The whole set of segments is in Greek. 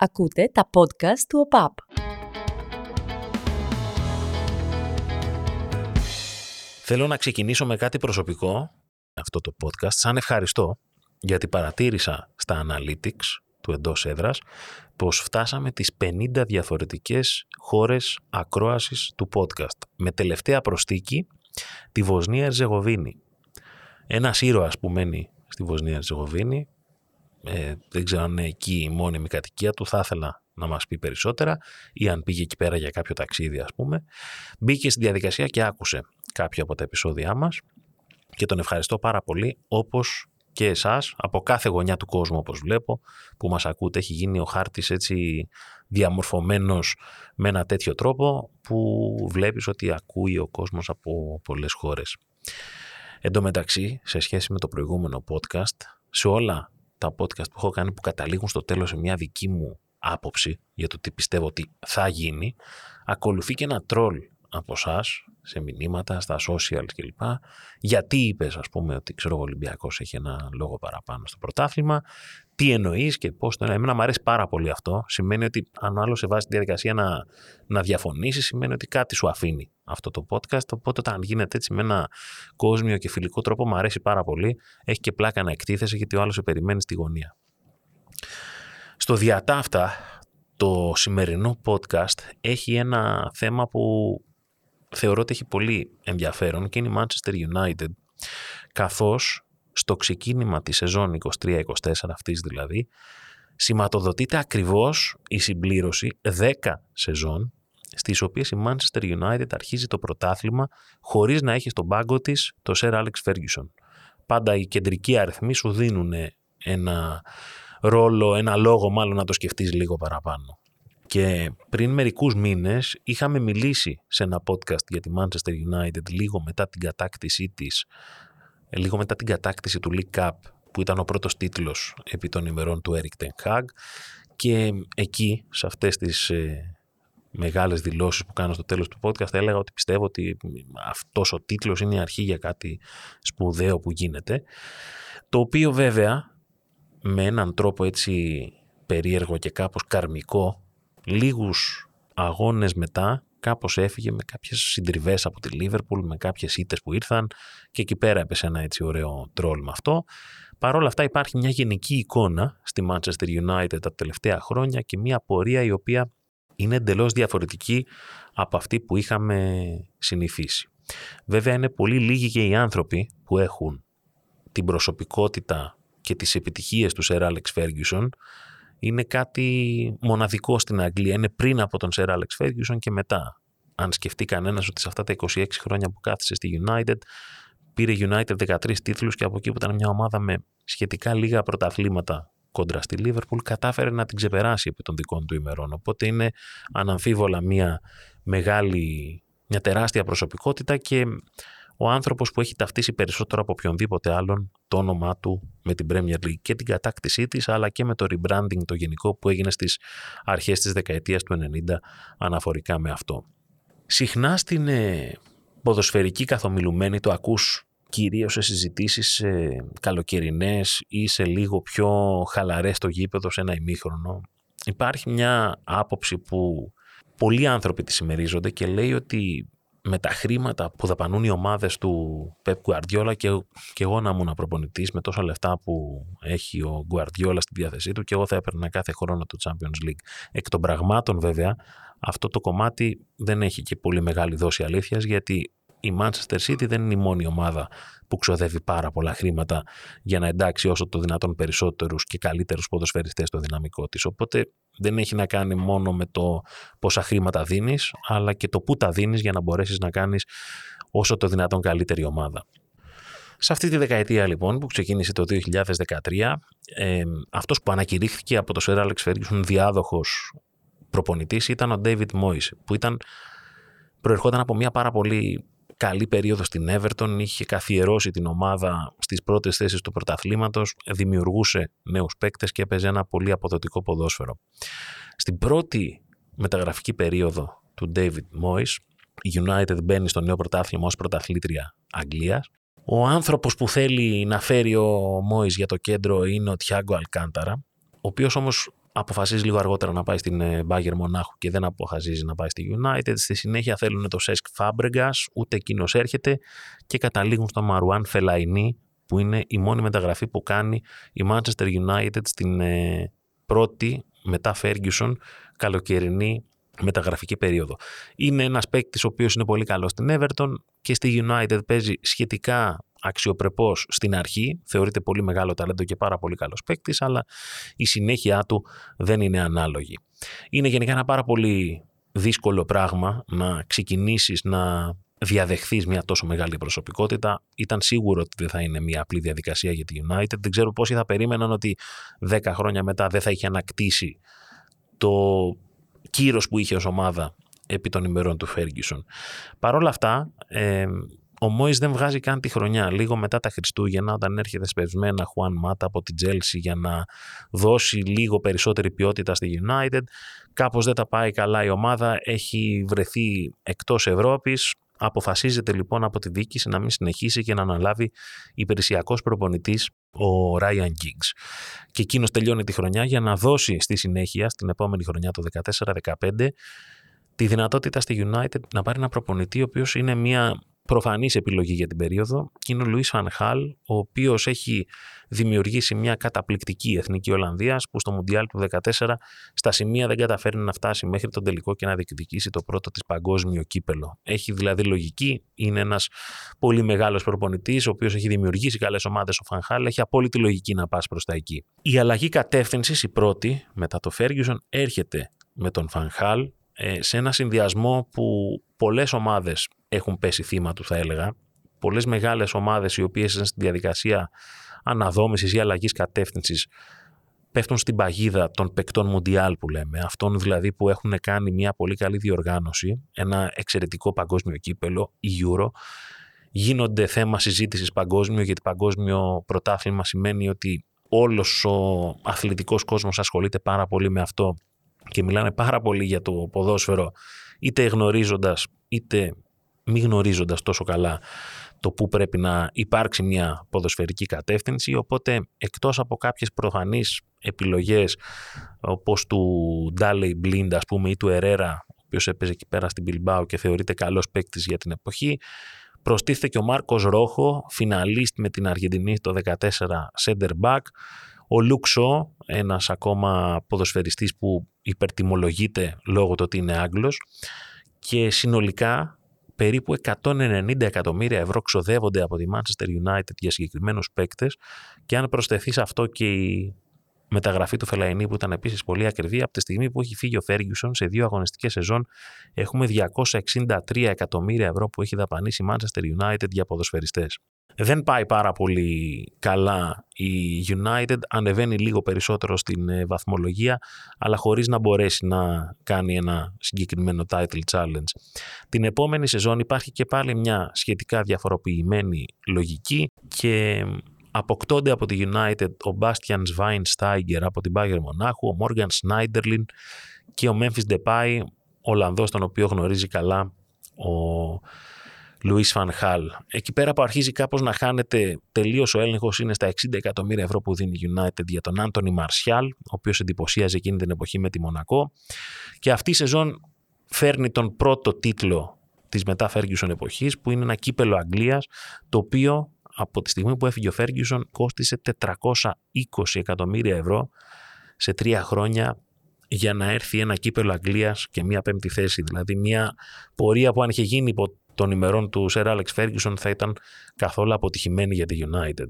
Ακούτε τα podcast του ΟΠΑΠ. Θέλω να ξεκινήσω με κάτι προσωπικό, αυτό το podcast, σαν ευχαριστώ, γιατί παρατήρησα στα analytics του εντός έδρας πως φτάσαμε τις 50 διαφορετικές χώρες ακρόασης του podcast, με τελευταία προστίκη τη Βοσνία Ερζεγοβίνη. Ένας ήρωας που μένει στη Βοσνία Ερζεγοβίνη, ε, δεν ξέρω αν είναι εκεί η μόνιμη κατοικία του, θα ήθελα να μας πει περισσότερα ή αν πήγε εκεί πέρα για κάποιο ταξίδι ας πούμε. Μπήκε στη διαδικασία και άκουσε κάποια από τα επεισόδια μας και τον ευχαριστώ πάρα πολύ όπως και εσάς από κάθε γωνιά του κόσμου όπως βλέπω που μας ακούτε. Έχει γίνει ο χάρτης έτσι διαμορφωμένος με ένα τέτοιο τρόπο που βλέπεις ότι ακούει ο κόσμος από πολλές χώρες. Εν τω μεταξύ, σε σχέση με το προηγούμενο podcast, σε όλα τα podcast που έχω κάνει που καταλήγουν στο τέλος σε μια δική μου άποψη για το τι πιστεύω ότι θα γίνει, ακολουθεί και ένα τρόλ από εσάς σε μηνύματα, στα social κλπ. Γιατί είπες, ας πούμε, ότι ξέρω ο Ολυμπιακός έχει ένα λόγο παραπάνω στο πρωτάθλημα, τι εννοείς και πώς το Εμένα μου αρέσει πάρα πολύ αυτό. Σημαίνει ότι αν ο άλλος σε βάζει τη διαδικασία να, να διαφωνήσει, σημαίνει ότι κάτι σου αφήνει αυτό το podcast. Οπότε, όταν γίνεται έτσι με ένα κόσμιο και φιλικό τρόπο, μου αρέσει πάρα πολύ. Έχει και πλάκα να εκτίθεσαι γιατί ο άλλος σε περιμένει στη γωνία. Στο διατάφτα, το σημερινό podcast έχει ένα θέμα που θεωρώ ότι έχει πολύ ενδιαφέρον και είναι η Manchester United καθώς στο ξεκίνημα της σεζόν 23-24 αυτής δηλαδή σηματοδοτείται ακριβώς η συμπλήρωση 10 σεζόν στις οποίες η Manchester United αρχίζει το πρωτάθλημα χωρίς να έχει στον πάγκο της το Sir Alex Ferguson. Πάντα οι κεντρικοί αριθμοί σου δίνουν ένα ρόλο, ένα λόγο μάλλον να το σκεφτείς λίγο παραπάνω. Και πριν μερικούς μήνες είχαμε μιλήσει σε ένα podcast για τη Manchester United λίγο μετά την κατάκτησή της, ε, λίγο μετά την κατάκτηση του League Cup που ήταν ο πρώτος τίτλος επί των ημερών του Eric Ten Hag. Και εκεί σε αυτές τις ε, μεγάλες δηλώσεις που κάνω στο τέλος του podcast έλεγα ότι πιστεύω ότι αυτός ο τίτλος είναι η αρχή για κάτι σπουδαίο που γίνεται. Το οποίο βέβαια με έναν τρόπο έτσι περίεργο και κάπως καρμικό λίγους αγώνες μετά κάπως έφυγε με κάποιες συντριβές από τη Λίβερπουλ, με κάποιες ήττες που ήρθαν και εκεί πέρα έπεσε ένα έτσι ωραίο τρόλ με αυτό. Παρ' όλα αυτά υπάρχει μια γενική εικόνα στη Manchester United τα τελευταία χρόνια και μια πορεία η οποία είναι εντελώς διαφορετική από αυτή που είχαμε συνηθίσει. Βέβαια είναι πολύ λίγοι και οι άνθρωποι που έχουν την προσωπικότητα και τις επιτυχίες του Sir Alex Ferguson είναι κάτι μοναδικό στην Αγγλία. Είναι πριν από τον Sir Alex Ferguson και μετά. Αν σκεφτεί κανένας ότι σε αυτά τα 26 χρόνια που κάθισε στη United, πήρε United 13 τίτλους και από εκεί που ήταν μια ομάδα με σχετικά λίγα πρωταθλήματα κόντρα στη Liverpool, κατάφερε να την ξεπεράσει επί των δικών του ημερών. Οπότε είναι αναμφίβολα μια μεγάλη, μια τεράστια προσωπικότητα και ο άνθρωπος που έχει ταυτίσει περισσότερο από οποιονδήποτε άλλον το όνομά του με την Premier League και την κατάκτησή της, αλλά και με το rebranding το γενικό που έγινε στις αρχές της δεκαετίας του 90 αναφορικά με αυτό. Συχνά στην ε, ποδοσφαιρική καθομιλουμένη το ακούς κυρίως σε συζητήσεις ε, καλοκαιρινές ή σε λίγο πιο χαλαρές στο γήπεδο σε ένα ημίχρονο. Υπάρχει μια άποψη που πολλοί άνθρωποι τη συμμερίζονται και λέει ότι με τα χρήματα που δαπανούν οι ομάδες του Pep Guardiola και, και εγώ να ήμουν προπονητής με τόσα λεφτά που έχει ο Guardiola στη διάθεσή του και εγώ θα έπαιρνα κάθε χρόνο το Champions League. Εκ των πραγμάτων βέβαια αυτό το κομμάτι δεν έχει και πολύ μεγάλη δόση αλήθειας γιατί η Manchester City δεν είναι η μόνη ομάδα που ξοδεύει πάρα πολλά χρήματα για να εντάξει όσο το δυνατόν περισσότερους και καλύτερους ποδοσφαιριστές στο δυναμικό της. Οπότε δεν έχει να κάνει μόνο με το πόσα χρήματα δίνεις, αλλά και το πού τα δίνεις για να μπορέσεις να κάνεις όσο το δυνατόν καλύτερη ομάδα. Σε αυτή τη δεκαετία λοιπόν που ξεκίνησε το 2013, ε, αυτός που ανακηρύχθηκε από το Sir Alex Ferguson διάδοχος προπονητής ήταν ο David Moyes, που ήταν, προερχόταν από μια πάρα πολύ καλή περίοδο στην Everton, είχε καθιερώσει την ομάδα στις πρώτες θέσεις του πρωταθλήματος, δημιουργούσε νέους παίκτες και έπαιζε ένα πολύ αποδοτικό ποδόσφαιρο. Στην πρώτη μεταγραφική περίοδο του David Moyes, η United μπαίνει στο νέο πρωτάθλημα ως πρωταθλήτρια Αγγλίας. Ο άνθρωπος που θέλει να φέρει ο Moyes για το κέντρο είναι ο Thiago Αλκάνταρα, ο οποίος όμως αποφασίζει λίγο αργότερα να πάει στην ε, Bayern Μονάχου και δεν αποφασίζει να πάει στη United. Στη συνέχεια θέλουν το Σέσκ Φάμπρεγκας, ούτε εκείνος έρχεται και καταλήγουν στο Μαρουάν Φελαϊνί, που είναι η μόνη μεταγραφή που κάνει η Manchester United στην ε, πρώτη μετά Ferguson καλοκαιρινή μεταγραφική περίοδο. Είναι ένας παίκτης ο οποίος είναι πολύ καλός στην Everton και στη United παίζει σχετικά αξιοπρεπώς στην αρχή, θεωρείται πολύ μεγάλο ταλέντο και πάρα πολύ καλός παίκτης, αλλά η συνέχεια του δεν είναι ανάλογη. Είναι γενικά ένα πάρα πολύ δύσκολο πράγμα να ξεκινήσεις να διαδεχθείς μια τόσο μεγάλη προσωπικότητα. Ήταν σίγουρο ότι δεν θα είναι μια απλή διαδικασία για τη United. Δεν ξέρω πόσοι θα περίμεναν ότι 10 χρόνια μετά δεν θα είχε ανακτήσει το κύρος που είχε ως ομάδα επί των ημερών του Ferguson. Παρ' όλα αυτά, ε, ο Μόης δεν βγάζει καν τη χρονιά. Λίγο μετά τα Χριστούγεννα, όταν έρχεται σπευσμένα Χουάν Μάτα από την Τζέλση για να δώσει λίγο περισσότερη ποιότητα στη United, κάπως δεν τα πάει καλά η ομάδα, έχει βρεθεί εκτός Ευρώπης, Αποφασίζεται λοιπόν από τη διοίκηση να μην συνεχίσει και να αναλάβει υπηρεσιακός προπονητής ο Ράιαν Giggs. Και εκείνος τελειώνει τη χρονιά για να δώσει στη συνέχεια, στην επόμενη χρονιά το 14-15, τη δυνατότητα στη United να πάρει ένα προπονητή ο οποίος είναι μια προφανής επιλογή για την περίοδο και είναι ο Λουίς Φανχάλ, ο οποίος έχει δημιουργήσει μια καταπληκτική εθνική Ολλανδίας που στο Μουντιάλ του 2014 στα σημεία δεν καταφέρνει να φτάσει μέχρι τον τελικό και να διεκδικήσει το πρώτο της παγκόσμιο κύπελο. Έχει δηλαδή λογική, είναι ένας πολύ μεγάλος προπονητής, ο οποίος έχει δημιουργήσει καλές ομάδες ο Φανχάλ, έχει απόλυτη λογική να πας προς τα εκεί. Η αλλαγή κατεύθυνσης, η πρώτη, μετά το Φέργιουσον, έρχεται με τον Φανχάλ ε, σε ένα συνδυασμό που πολλές ομάδες έχουν πέσει θύμα του θα έλεγα. Πολλές μεγάλες ομάδες οι οποίες είναι στη διαδικασία αναδόμησης ή αλλαγής κατεύθυνσης πέφτουν στην παγίδα των παικτών Μουντιάλ που λέμε, αυτών δηλαδή που έχουν κάνει μια πολύ καλή διοργάνωση, ένα εξαιρετικό παγκόσμιο κύπελο, η Euro, γίνονται θέμα συζήτησης παγκόσμιο, γιατί παγκόσμιο πρωτάθλημα σημαίνει ότι όλος ο αθλητικός κόσμος ασχολείται πάρα πολύ με αυτό και μιλάνε πάρα πολύ για το ποδόσφαιρο, είτε γνωρίζοντας είτε μη γνωρίζοντας τόσο καλά το πού πρέπει να υπάρξει μια ποδοσφαιρική κατεύθυνση, οπότε εκτός από κάποιες προφανείς επιλογές όπως του Ντάλεϊ Μπλίντ ας πούμε ή του Ερέρα, ο οποίος έπαιζε εκεί πέρα στην Bilbao και θεωρείται καλός παίκτης για την εποχή, προστίθεται και ο Μάρκος Ρόχο, φιναλίστ με την Αργεντινή το 14 center back, ο Λούξο, ένας ακόμα ποδοσφαιριστής που υπερτιμολογείται λόγω του ότι είναι Άγγλος. Και συνολικά περίπου 190 εκατομμύρια ευρώ ξοδεύονται από τη Manchester United για συγκεκριμένους παίκτες και αν προσθεθεί σε αυτό και η μεταγραφή του Φελαϊνή που ήταν επίσης πολύ ακριβή, από τη στιγμή που έχει φύγει ο Φέργιουσον σε δύο αγωνιστικές σεζόν έχουμε 263 εκατομμύρια ευρώ που έχει δαπανίσει η Manchester United για ποδοσφαιριστές. Δεν πάει πάρα πολύ καλά η United, ανεβαίνει λίγο περισσότερο στην ε, βαθμολογία, αλλά χωρίς να μπορέσει να κάνει ένα συγκεκριμένο title challenge. Την επόμενη σεζόν υπάρχει και πάλι μια σχετικά διαφοροποιημένη λογική και αποκτώνται από τη United ο Bastian Schweinsteiger από την Bayern Μονάχου, ο Morgan Schneiderlin και ο Memphis Depay, Ολλανδός τον οποίο γνωρίζει καλά ο Λουίς Φαν Χάλ. Εκεί πέρα που αρχίζει κάπως να χάνεται τελείως ο έλεγχος είναι στα 60 εκατομμύρια ευρώ που δίνει η United για τον Άντωνι Μαρσιάλ, ο οποίος εντυπωσίαζε εκείνη την εποχή με τη Μονακό. Και αυτή η σεζόν φέρνει τον πρώτο τίτλο της μετά Ferguson εποχής που είναι ένα κύπελο Αγγλίας το οποίο από τη στιγμή που έφυγε ο Ferguson κόστισε 420 εκατομμύρια ευρώ σε τρία χρόνια για να έρθει ένα κύπελο Αγγλίας και μια πέμπτη θέση. Δηλαδή μια πορεία που αν είχε γίνει υπό των ημερών του Σερ Άλεξ Φέργισον θα ήταν καθόλου αποτυχημένη για τη United.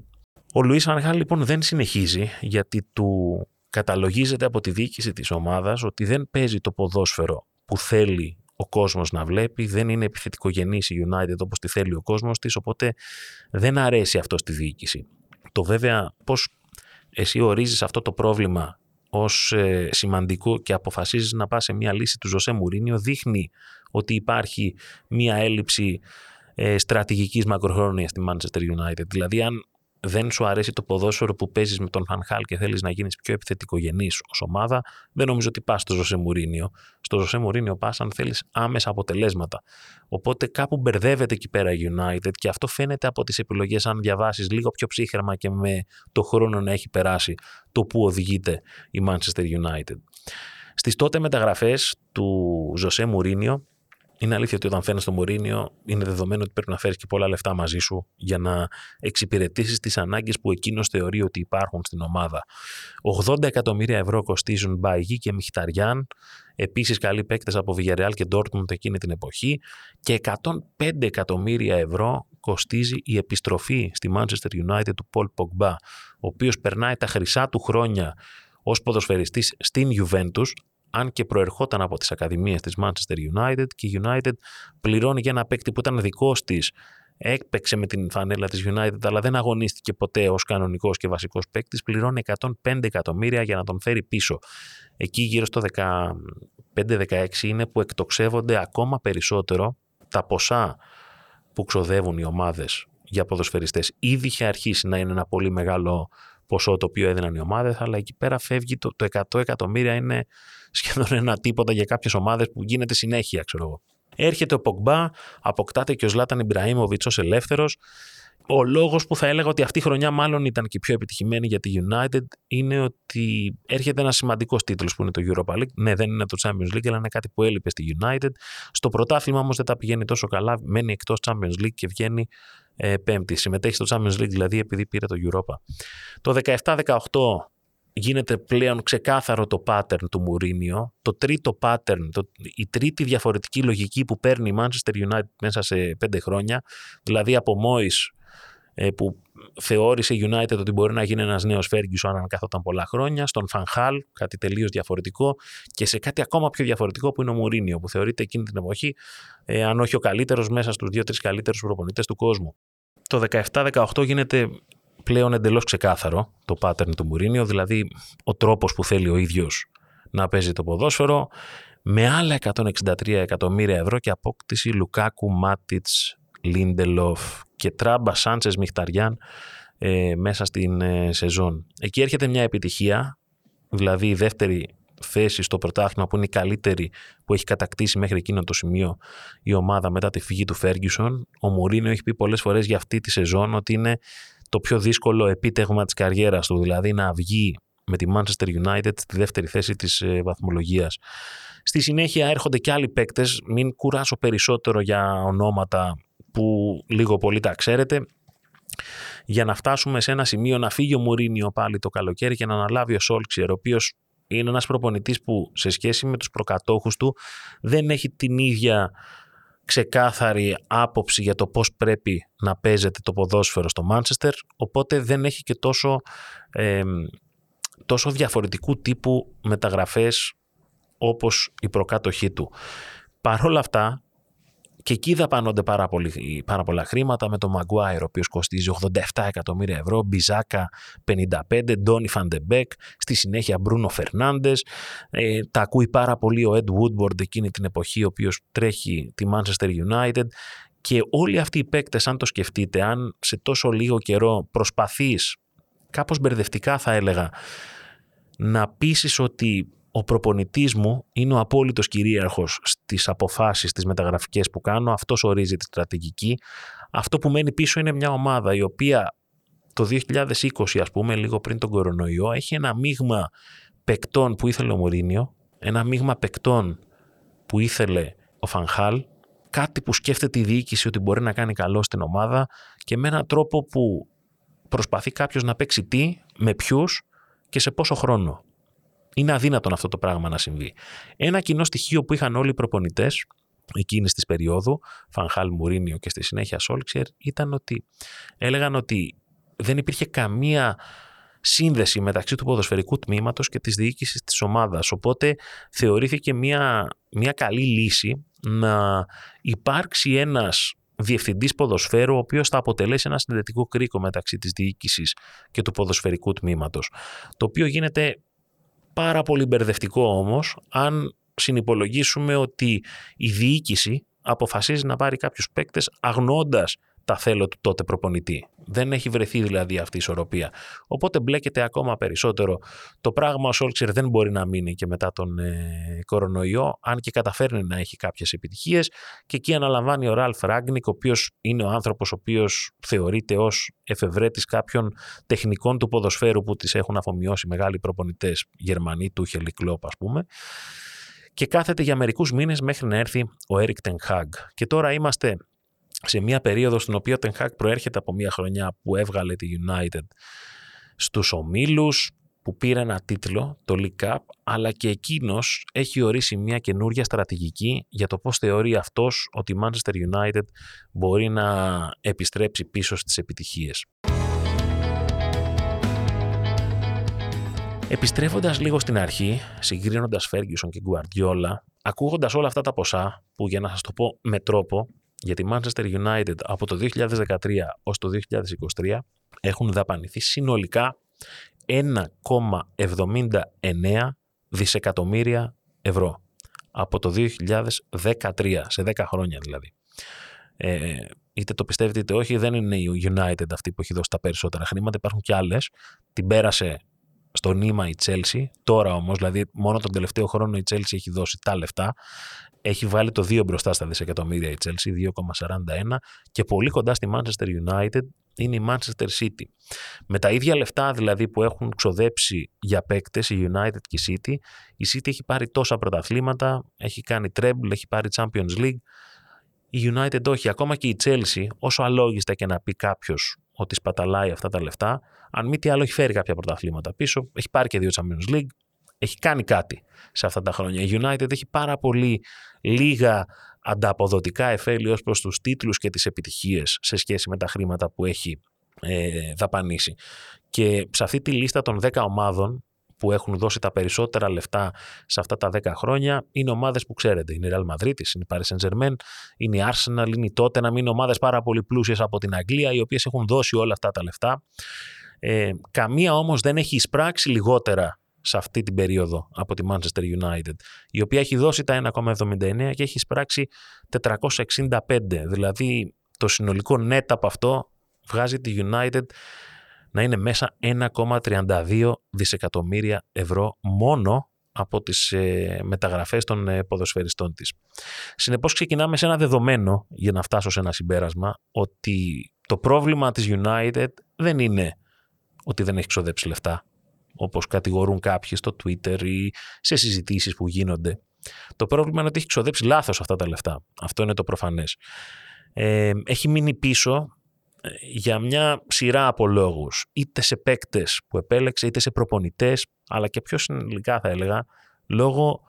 Ο Λουίς Φανχάλ λοιπόν δεν συνεχίζει γιατί του καταλογίζεται από τη διοίκηση της ομάδας ότι δεν παίζει το ποδόσφαιρο που θέλει ο κόσμος να βλέπει, δεν είναι επιθετικογενής η United όπως τη θέλει ο κόσμος της, οπότε δεν αρέσει αυτό στη διοίκηση. Το βέβαια πώς εσύ ορίζεις αυτό το πρόβλημα ως ε, σημαντικό και αποφασίζεις να πας σε μια λύση του Ζωσέ Μουρίνιο δείχνει ότι υπάρχει μια έλλειψη ε, στρατηγικής μακροχρόνιας στη Manchester United. Δηλαδή αν δεν σου αρέσει το ποδόσφαιρο που παίζεις με τον Φανχάλ και θέλεις να γίνεις πιο επιθετικογενής ως ομάδα, δεν νομίζω ότι πας στο Ζωσέ Μουρίνιο. Στο Ζωσέ Μουρίνιο πας αν θέλεις άμεσα αποτελέσματα. Οπότε κάπου μπερδεύεται εκεί πέρα η United και αυτό φαίνεται από τις επιλογές, αν διαβάσεις λίγο πιο ψύχρεμα και με το χρόνο να έχει περάσει το που οδηγείται η Manchester United. Στις τότε μεταγραφές του Ζωσέ Μουρίνιο, είναι αλήθεια ότι όταν φέρνει το Μωρίνιο, είναι δεδομένο ότι πρέπει να φέρεις και πολλά λεφτά μαζί σου για να εξυπηρετήσεις τις ανάγκες που εκείνος θεωρεί ότι υπάρχουν στην ομάδα. 80 εκατομμύρια ευρώ κοστίζουν Μπαϊγί και Μιχταριάν, επίσης καλοί παίκτες από Villarreal και Dortmund εκείνη την εποχή, και 105 εκατομμύρια ευρώ κοστίζει η επιστροφή στη Manchester United του Paul Pogba, ο οποίος περνάει τα χρυσά του χρόνια ως ποδοσφαιριστής στην Juventus, αν και προερχόταν από τις ακαδημίες της Manchester United και η United πληρώνει για ένα παίκτη που ήταν δικός της έπαιξε με την φανέλα της United αλλά δεν αγωνίστηκε ποτέ ως κανονικός και βασικός παίκτης, πληρώνει 105 εκατομμύρια για να τον φέρει πίσω. Εκεί γύρω στο 15-16 είναι που εκτοξεύονται ακόμα περισσότερο τα ποσά που ξοδεύουν οι ομάδες για ποδοσφαιριστές. Ήδη είχε αρχίσει να είναι ένα πολύ μεγάλο ποσό το οποίο έδιναν οι ομάδες, αλλά εκεί πέρα φεύγει το, το 100 εκατομμύρια είναι σχεδόν ένα τίποτα για κάποιες ομάδες που γίνεται συνέχεια, ξέρω εγώ. Έρχεται ο Πογμπά, αποκτάται και ο Ζλάταν Ιμπραήμοβιτς ως ελεύθερος. Ο λόγος που θα έλεγα ότι αυτή η χρονιά μάλλον ήταν και πιο επιτυχημένη για τη United είναι ότι έρχεται ένας σημαντικός τίτλος που είναι το Europa League. Ναι, δεν είναι το Champions League, αλλά είναι κάτι που έλειπε στη United. Στο πρωτάθλημα όμως δεν τα πηγαίνει τόσο καλά. Μένει εκτός Champions League και βγαίνει ε, πέμπτη. Συμμετέχει στο Champions League δηλαδή επειδή πήρε το Europa. Το 17-18 γίνεται πλέον ξεκάθαρο το pattern του Μουρίνιο, το τρίτο pattern, το, η τρίτη διαφορετική λογική που παίρνει η Manchester United μέσα σε πέντε χρόνια, δηλαδή από Moyes ε, που θεώρησε η United ότι μπορεί να γίνει ένας νέος Ferguson αν καθόταν πολλά χρόνια, στον Φανχάλ, κάτι τελείως διαφορετικό και σε κάτι ακόμα πιο διαφορετικό που είναι ο Μουρίνιο που θεωρείται εκείνη την εποχή ε, αν όχι ο καλύτερος μέσα στους δύο-τρεις καλύτερους προπονητές του κόσμου. Το 17-18 γίνεται πλέον εντελώς ξεκάθαρο το pattern του Μουρίνιο, δηλαδή ο τρόπος που θέλει ο ίδιος να παίζει το ποδόσφαιρο, με άλλα 163 εκατομμύρια ευρώ και απόκτηση Λουκάκου, Μάτιτς, Λίντελοφ και Τράμπα Σάντσες Μιχταριάν ε, μέσα στην ε, σεζόν. Εκεί έρχεται μια επιτυχία, δηλαδή η δεύτερη θέση στο πρωτάθλημα που είναι η καλύτερη που έχει κατακτήσει μέχρι εκείνο το σημείο η ομάδα μετά τη φυγή του Φέργισον. Ο Μουρίνιο έχει πει πολλές φορές για αυτή τη σεζόν ότι είναι το πιο δύσκολο επίτευγμα της καριέρας του, δηλαδή να βγει με τη Manchester United στη δεύτερη θέση της ε, βαθμολογίας. Στη συνέχεια έρχονται και άλλοι παίκτες, μην κουράσω περισσότερο για ονόματα που λίγο πολύ τα ξέρετε, για να φτάσουμε σε ένα σημείο να φύγει ο Μουρίνιο πάλι το καλοκαίρι και να αναλάβει ο Σόλξιερ, ο οποίος είναι ένας προπονητής που σε σχέση με τους προκατόχους του δεν έχει την ίδια ξεκάθαρη άποψη για το πώς πρέπει να παίζεται το ποδόσφαιρο στο Μάντσεστερ, οπότε δεν έχει και τόσο, τόσο διαφορετικού τύπου μεταγραφές όπως η προκάτοχή του. Παρ' όλα αυτά, και εκεί δαπανώνται πάρα, πολύ, πάρα πολλά χρήματα με τον Μαγκουάιρ, ο οποίος κοστίζει 87 εκατομμύρια ευρώ, Μπισάκα 55, Ντόνι Φαν ντε Μπεκ, στη συνέχεια Μπρούνο Φερνάντες. Ε, τα ακούει πάρα πολύ ο Ed Woodward εκείνη την εποχή, ο οποίος τρέχει τη Manchester United. Και όλοι αυτοί οι παίκτες, αν το σκεφτείτε, αν σε τόσο λίγο καιρό προσπαθείς, κάπως μπερδευτικά θα έλεγα, να πείσεις ότι ο προπονητής μου είναι ο απόλυτος κυρίαρχος στις αποφάσεις, τις μεταγραφικές που κάνω. Αυτός ορίζει τη στρατηγική. Αυτό που μένει πίσω είναι μια ομάδα η οποία το 2020, ας πούμε, λίγο πριν τον κορονοϊό, έχει ένα μείγμα παικτών που ήθελε ο Μωρίνιο, ένα μείγμα παικτών που ήθελε ο Φανχάλ, κάτι που σκέφτεται η διοίκηση ότι μπορεί να κάνει καλό στην ομάδα και με έναν τρόπο που προσπαθεί κάποιος να παίξει τι, με ποιους και σε πόσο χρόνο. Είναι αδύνατον αυτό το πράγμα να συμβεί. Ένα κοινό στοιχείο που είχαν όλοι οι προπονητές εκείνης της περίοδου, Φανχάλ Μουρίνιο και στη συνέχεια Σόλξερ, ήταν ότι έλεγαν ότι δεν υπήρχε καμία σύνδεση μεταξύ του ποδοσφαιρικού τμήματος και της διοίκησης της ομάδας. Οπότε θεωρήθηκε μια, μια καλή λύση να υπάρξει ένας διευθυντής ποδοσφαίρου ο οποίος θα αποτελέσει ένα συνδετικό κρίκο μεταξύ της διοίκησης και του ποδοσφαιρικού τμήματος. Το οποίο γίνεται πάρα πολύ μπερδευτικό όμως αν συνυπολογίσουμε ότι η διοίκηση αποφασίζει να πάρει κάποιους παίκτες αγνώντας τα θέλω του τότε προπονητή. Δεν έχει βρεθεί δηλαδή αυτή η ισορροπία. Οπότε μπλέκεται ακόμα περισσότερο το πράγμα. Ο Σόλτσερ δεν μπορεί να μείνει και μετά τον ε, κορονοϊό, αν και καταφέρνει να έχει κάποιες επιτυχίες. Και εκεί αναλαμβάνει ο Ραλφ Ράγκνικ, ο οποίος είναι ο άνθρωπος ο οποίος θεωρείται ως εφευρέτης κάποιων τεχνικών του ποδοσφαίρου που τις έχουν αφομοιώσει μεγάλοι προπονητές Γερμανοί, του Χελικλόπ, ας πούμε και κάθεται για μερικούς μήνες μέχρι να έρθει ο Έρικ Τενχάγκ. Και τώρα είμαστε σε μια περίοδο στην οποία ο Τενχάγκ προέρχεται από μια χρονιά που έβγαλε τη United στους ομίλους, που πήρε ένα τίτλο, το League Cup, αλλά και εκείνος έχει ορίσει μια καινούργια στρατηγική για το πώς θεωρεί αυτός ότι η Manchester United μπορεί να επιστρέψει πίσω στις επιτυχίες. Επιστρέφοντας λίγο στην αρχή, συγκρίνοντας Ferguson και Guardiola, ακούγοντας όλα αυτά τα ποσά, που για να σας το πω με τρόπο, για τη Manchester United από το 2013 ως το 2023 έχουν δαπανηθεί συνολικά 1,79 δισεκατομμύρια ευρώ. Από το 2013, σε 10 χρόνια δηλαδή. Ε, είτε το πιστεύετε είτε όχι, δεν είναι η United αυτή που έχει δώσει τα περισσότερα χρήματα. Υπάρχουν και άλλες. Την πέρασε στο νήμα η Chelsea. Τώρα όμως, δηλαδή μόνο τον τελευταίο χρόνο η Chelsea έχει δώσει τα λεφτά. Έχει βάλει το 2 μπροστά στα δισεκατομμύρια η Chelsea, 2,41 και πολύ κοντά στη Manchester United είναι η Manchester City. Με τα ίδια λεφτά δηλαδή που έχουν ξοδέψει για παίκτες η United και η City, η City έχει πάρει τόσα πρωταθλήματα, έχει κάνει treble, έχει πάρει Champions League. Η United όχι, ακόμα και η Chelsea, όσο αλόγιστα και να πει κάποιος ότι σπαταλάει αυτά τα λεφτά, αν μη τι άλλο έχει φέρει κάποια πρωταθλήματα πίσω, έχει πάρει και δύο Champions League, έχει κάνει κάτι σε αυτά τα χρόνια. Η United έχει πάρα πολύ λίγα ανταποδοτικά εφέλη ως προς τους τίτλους και τις επιτυχίες σε σχέση με τα χρήματα που έχει ε, δαπανίσει. Και σε αυτή τη λίστα των 10 ομάδων που έχουν δώσει τα περισσότερα λεφτά σε αυτά τα 10 χρόνια είναι ομάδες που ξέρετε. Είναι η Real Madrid, είναι η Paris Saint-Germain, είναι η Arsenal, είναι η Tottenham, είναι ομάδες πάρα πολύ πλούσιες από την Αγγλία οι οποίες έχουν δώσει όλα αυτά τα λεφτά. Ε, καμία όμως δεν έχει εισπράξει λιγότερα σε αυτή την περίοδο από τη Manchester United, η οποία έχει δώσει τα 1,79 και έχει εισπράξει 465. Δηλαδή το συνολικό net από αυτό βγάζει τη United να είναι μέσα 1,32 δισεκατομμύρια ευρώ μόνο από τις ε, μεταγραφές των ε, ποδοσφαιριστών της. Συνεπώς ξεκινάμε σε ένα δεδομένο για να φτάσω σε ένα συμπέρασμα ότι το πρόβλημα της United δεν είναι ότι δεν έχει ξοδέψει λεφτά όπως κατηγορούν κάποιοι στο Twitter ή σε συζητήσεις που γίνονται. Το πρόβλημα είναι ότι έχει ξοδέψει λάθος αυτά τα λεφτά. Αυτό είναι το προφανές. Ε, έχει μείνει πίσω ε, για μια σειρά από λόγους, είτε σε παίκτες που επέλεξε, είτε σε προπονητές, αλλά και πιο συνολικά θα έλεγα, λόγω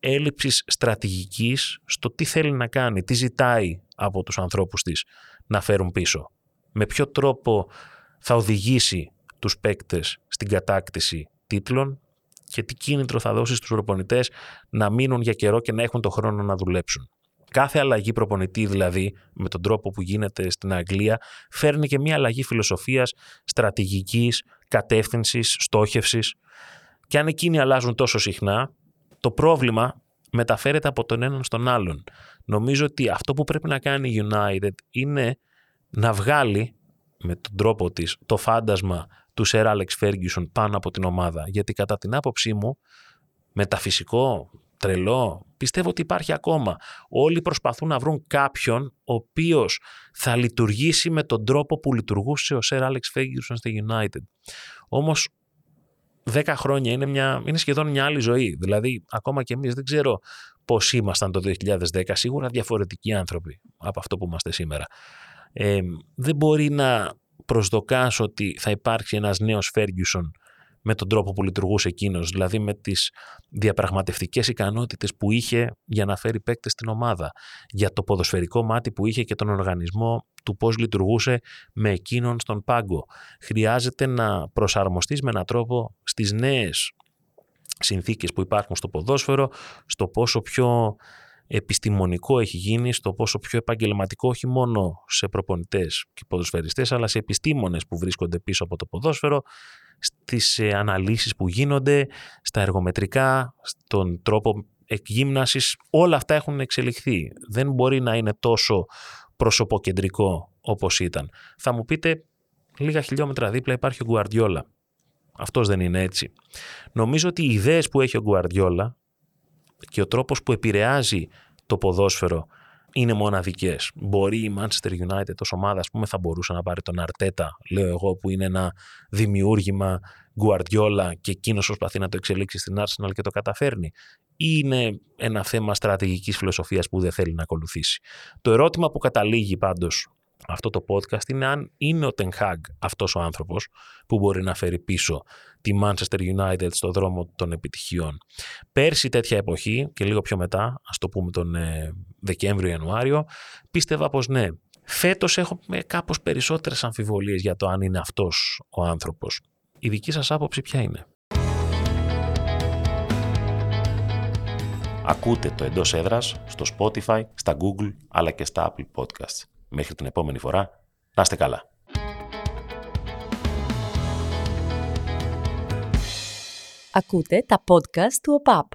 έλλειψης στρατηγικής στο τι θέλει να κάνει, τι ζητάει από τους ανθρώπους της να φέρουν πίσω. Με ποιο τρόπο θα οδηγήσει τους παίκτες στην κατάκτηση τίτλων και τι κίνητρο θα δώσει στους προπονητές να μείνουν για καιρό και να έχουν το χρόνο να δουλέψουν. Κάθε αλλαγή προπονητή δηλαδή, με τον τρόπο που γίνεται στην Αγγλία, φέρνει και μια αλλαγή φιλοσοφίας, στρατηγικής, κατεύθυνσης, στόχευσης. Και αν εκείνοι αλλάζουν τόσο συχνά, το πρόβλημα μεταφέρεται από τον έναν στον άλλον. Νομίζω ότι αυτό που πρέπει να κάνει η United είναι να βγάλει με τον τρόπο της το φάντασμα του Σερ Άλεξ Φέργιουσον πάνω από την ομάδα. Γιατί κατά την άποψή μου, μεταφυσικό, τρελό, πιστεύω ότι υπάρχει ακόμα. Όλοι προσπαθούν να βρουν κάποιον ο οποίος θα λειτουργήσει με τον τρόπο που λειτουργούσε ο Σερ Άλεξ Φέργιουσον στη United. Όμως 10 χρόνια είναι, μια, είναι σχεδόν μια άλλη ζωή. Δηλαδή, ακόμα και εμείς δεν ξέρω πώς ήμασταν το 2010. Σίγουρα διαφορετικοί άνθρωποι από αυτό που είμαστε σήμερα. Ε, δεν μπορεί να προσδοκάς ότι θα υπάρξει ένας νέος Ferguson με τον τρόπο που λειτουργούσε εκείνος, δηλαδή με τις διαπραγματευτικές ικανότητες που είχε για να φέρει παίκτες στην ομάδα, για το ποδοσφαιρικό μάτι που είχε και τον οργανισμό του πώς λειτουργούσε με εκείνον στον πάγκο. Χρειάζεται να προσαρμοστείς με έναν τρόπο στις νέες συνθήκες που υπάρχουν στο ποδόσφαιρο, στο πόσο πιο επιστημονικό έχει γίνει στο πόσο πιο επαγγελματικό όχι μόνο σε προπονητές και ποδοσφαιριστές αλλά σε επιστήμονες που βρίσκονται πίσω από το ποδόσφαιρο στις ε, αναλύσεις που γίνονται, στα εργομετρικά, στον τρόπο εκγύμνασης, όλα αυτά έχουν εξελιχθεί. Δεν μπορεί να είναι τόσο προσωποκεντρικό όπως ήταν. Θα μου πείτε, λίγα χιλιόμετρα δίπλα υπάρχει ο Γκουαρδιόλα. Αυτός δεν είναι έτσι. Νομίζω ότι οι ιδέες που έχει ο Γκουαρδιόλα και ο τρόπος που επηρεάζει το ποδόσφαιρο είναι μοναδικές. Μπορεί η Manchester United ως ομάδα, ας πούμε, θα μπορούσε να πάρει τον Αρτέτα, λέω εγώ, που είναι ένα δημιούργημα Guardiola και εκείνος προσπαθεί να το εξελίξει στην Arsenal και το καταφέρνει. Ή είναι ένα θέμα στρατηγικής φιλοσοφίας που δεν θέλει να ακολουθήσει. Το ερώτημα που καταλήγει πάντως αυτό το podcast είναι αν είναι ο Ten Hag αυτός ο άνθρωπος που μπορεί να φέρει πίσω τη Manchester United στο δρόμο των επιτυχιών. Πέρσι τέτοια εποχή και λίγο πιο μετά, ας το πούμε τον ε, Δεκέμβριο-Ιανουάριο, πίστευα πως ναι. Φέτος έχω κάπως περισσότερες αμφιβολίες για το αν είναι αυτός ο άνθρωπος. Η δική σας άποψη ποια είναι; Ακούτε το εντός έδρας στο Spotify, στα Google αλλά και στα Apple Podcasts. Μέχρι την επόμενη φορά, να είστε καλά. Ακούτε τα podcast του ΟΠΑΠ.